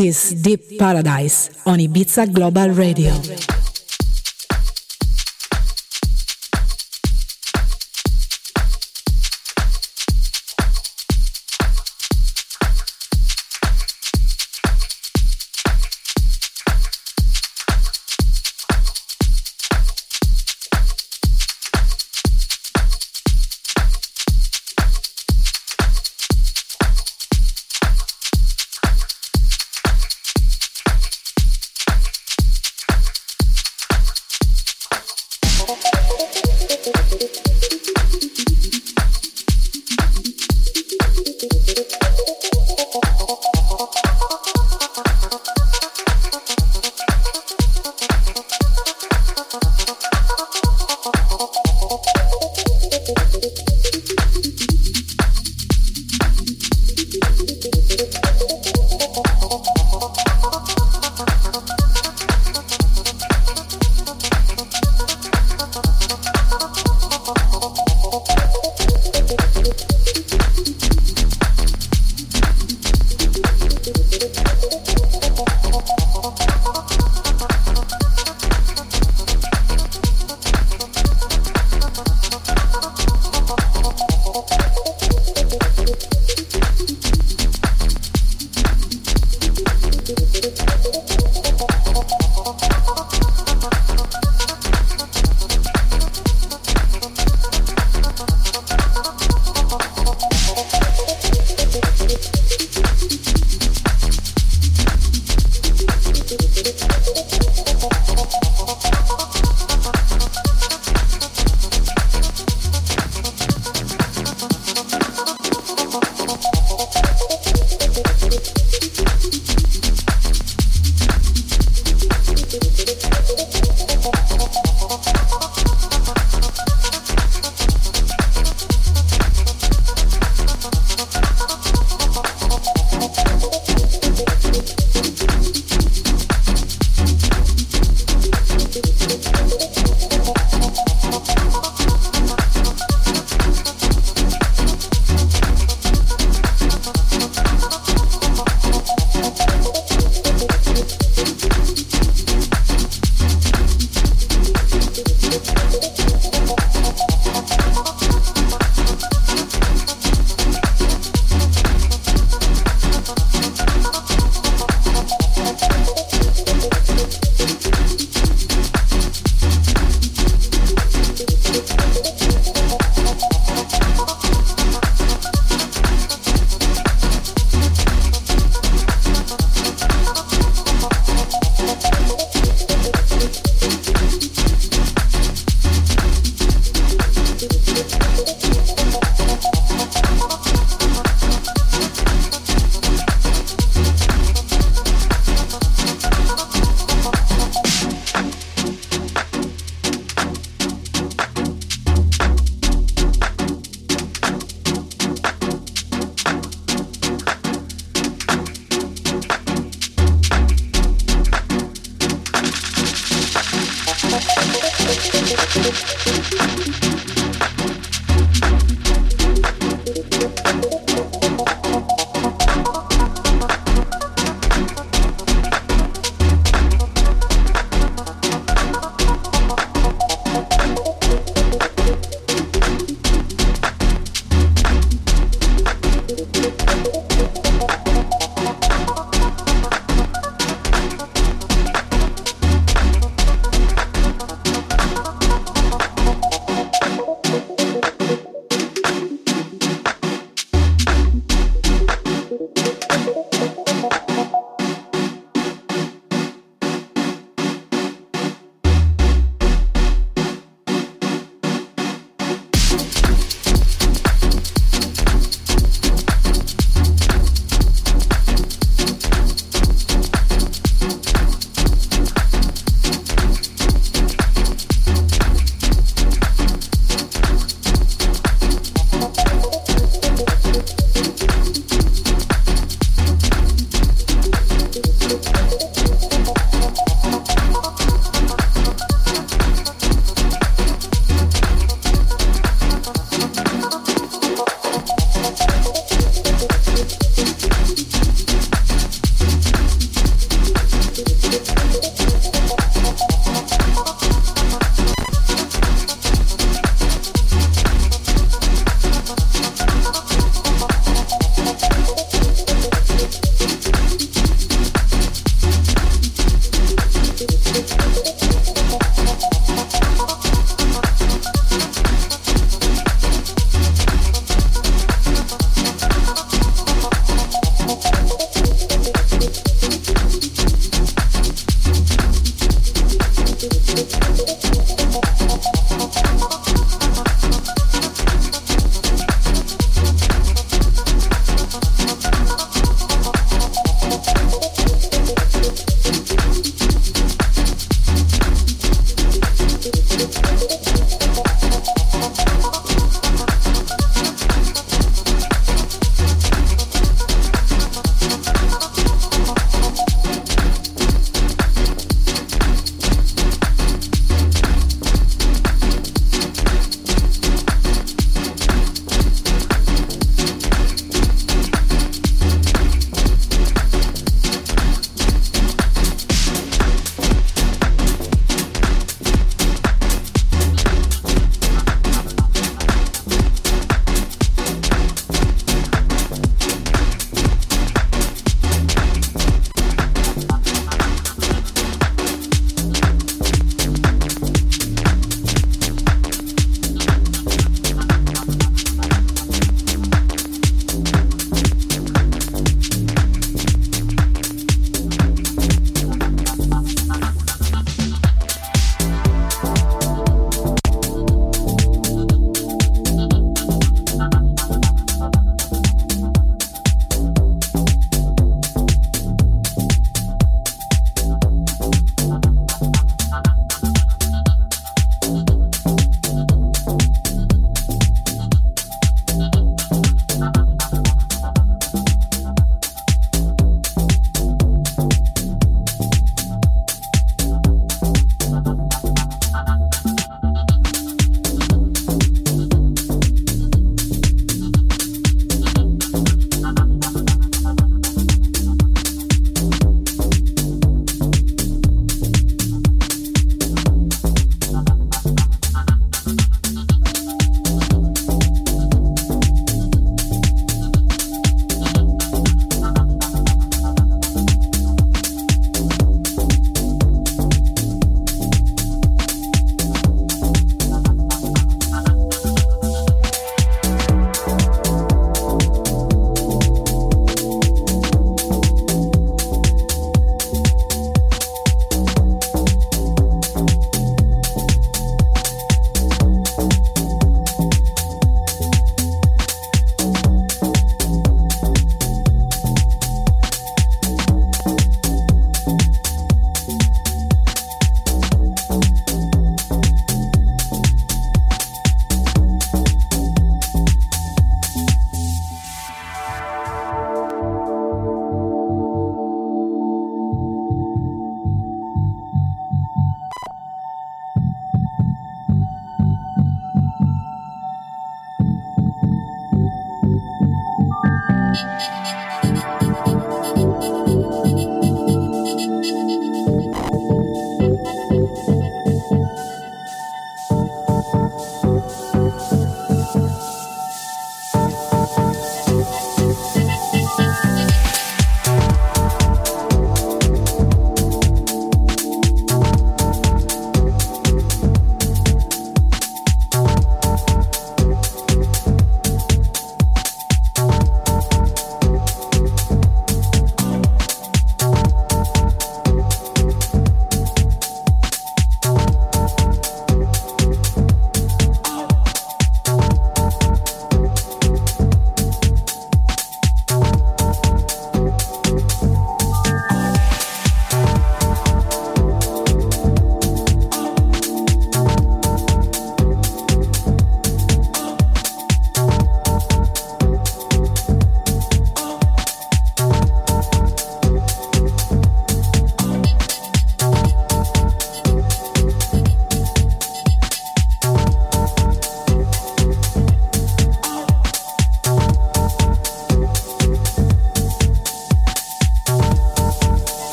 is Deep Paradise on Ibiza Global Radio.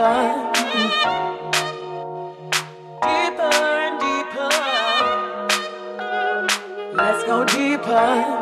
deeper. And deeper. Let's go deeper.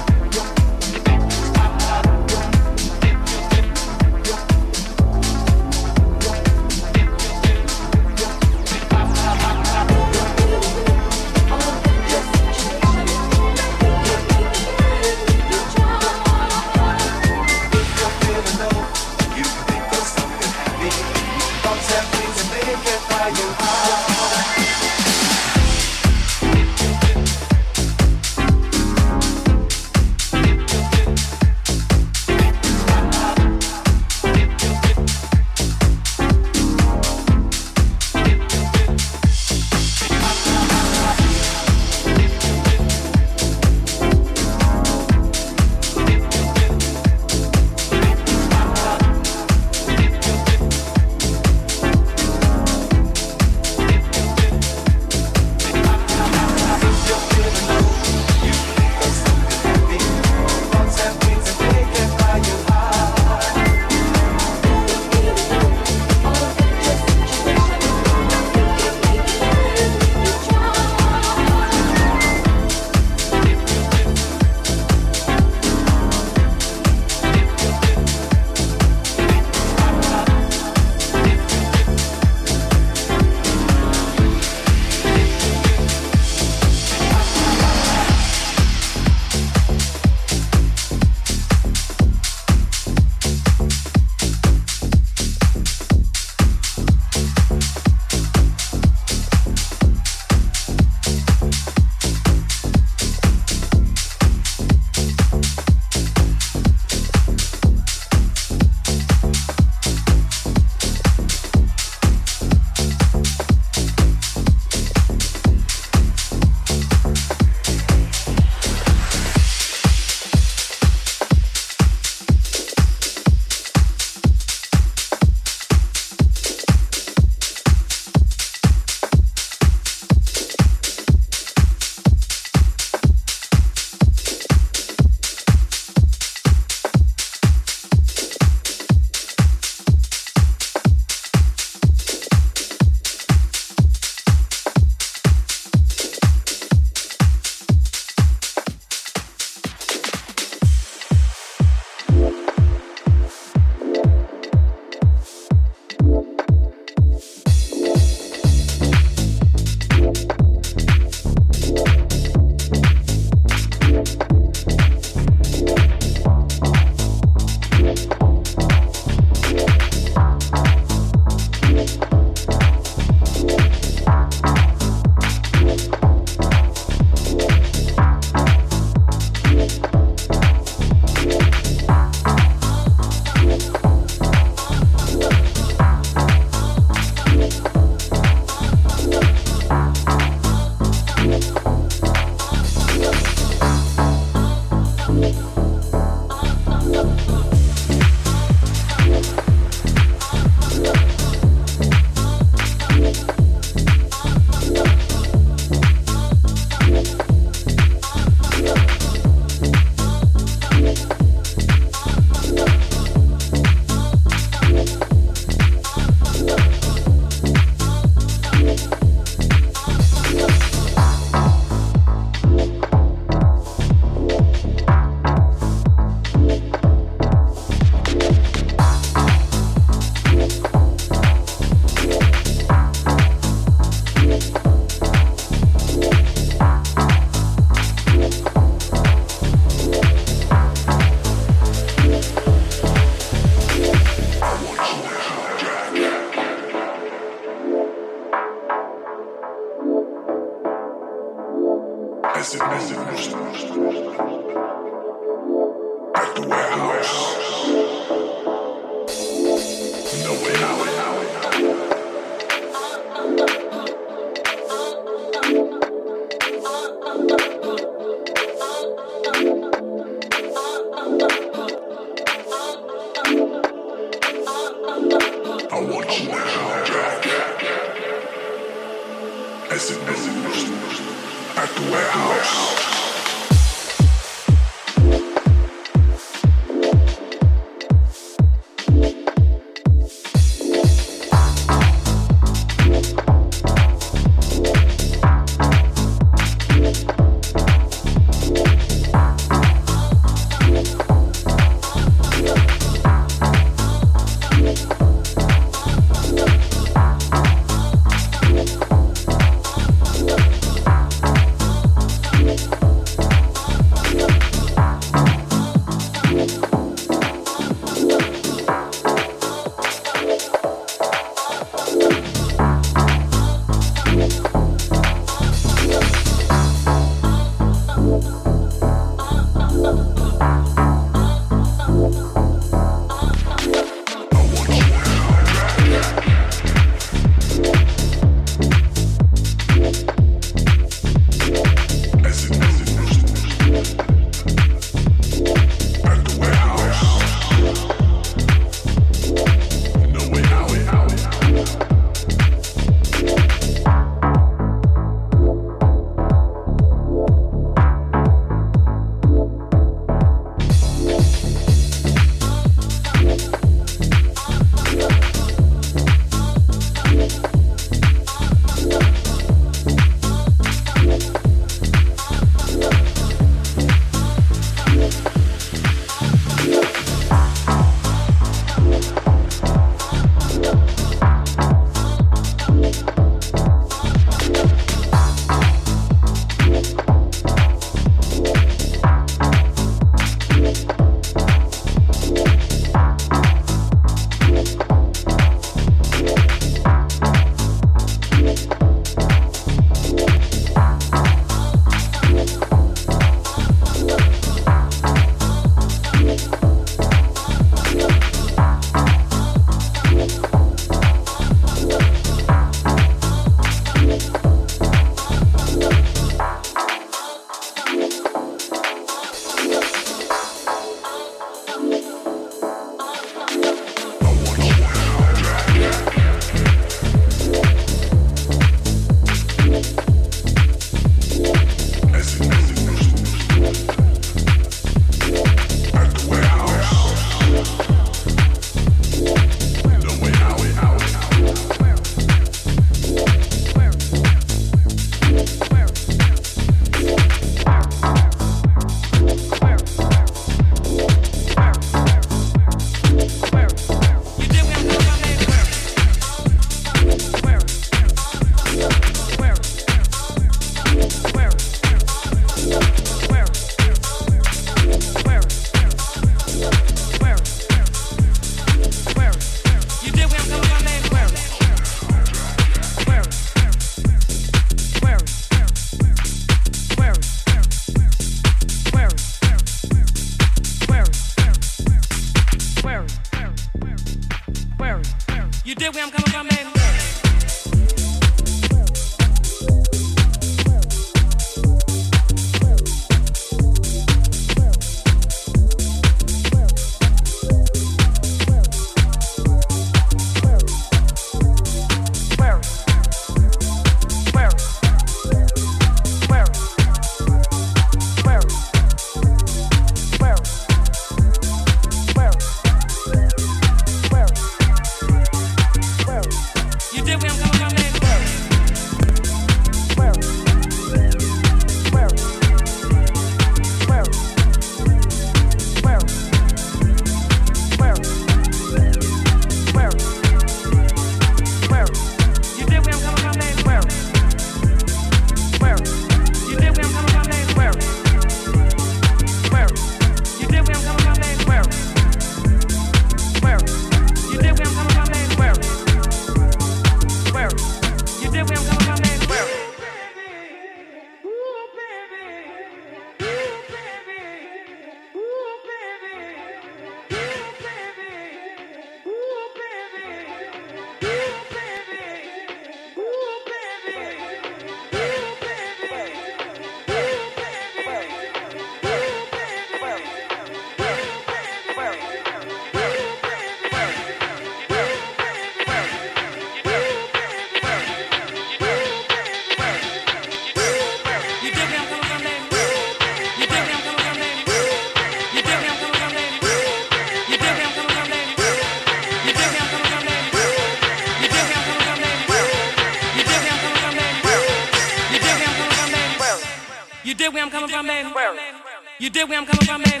Dig where I'm coming from, baby?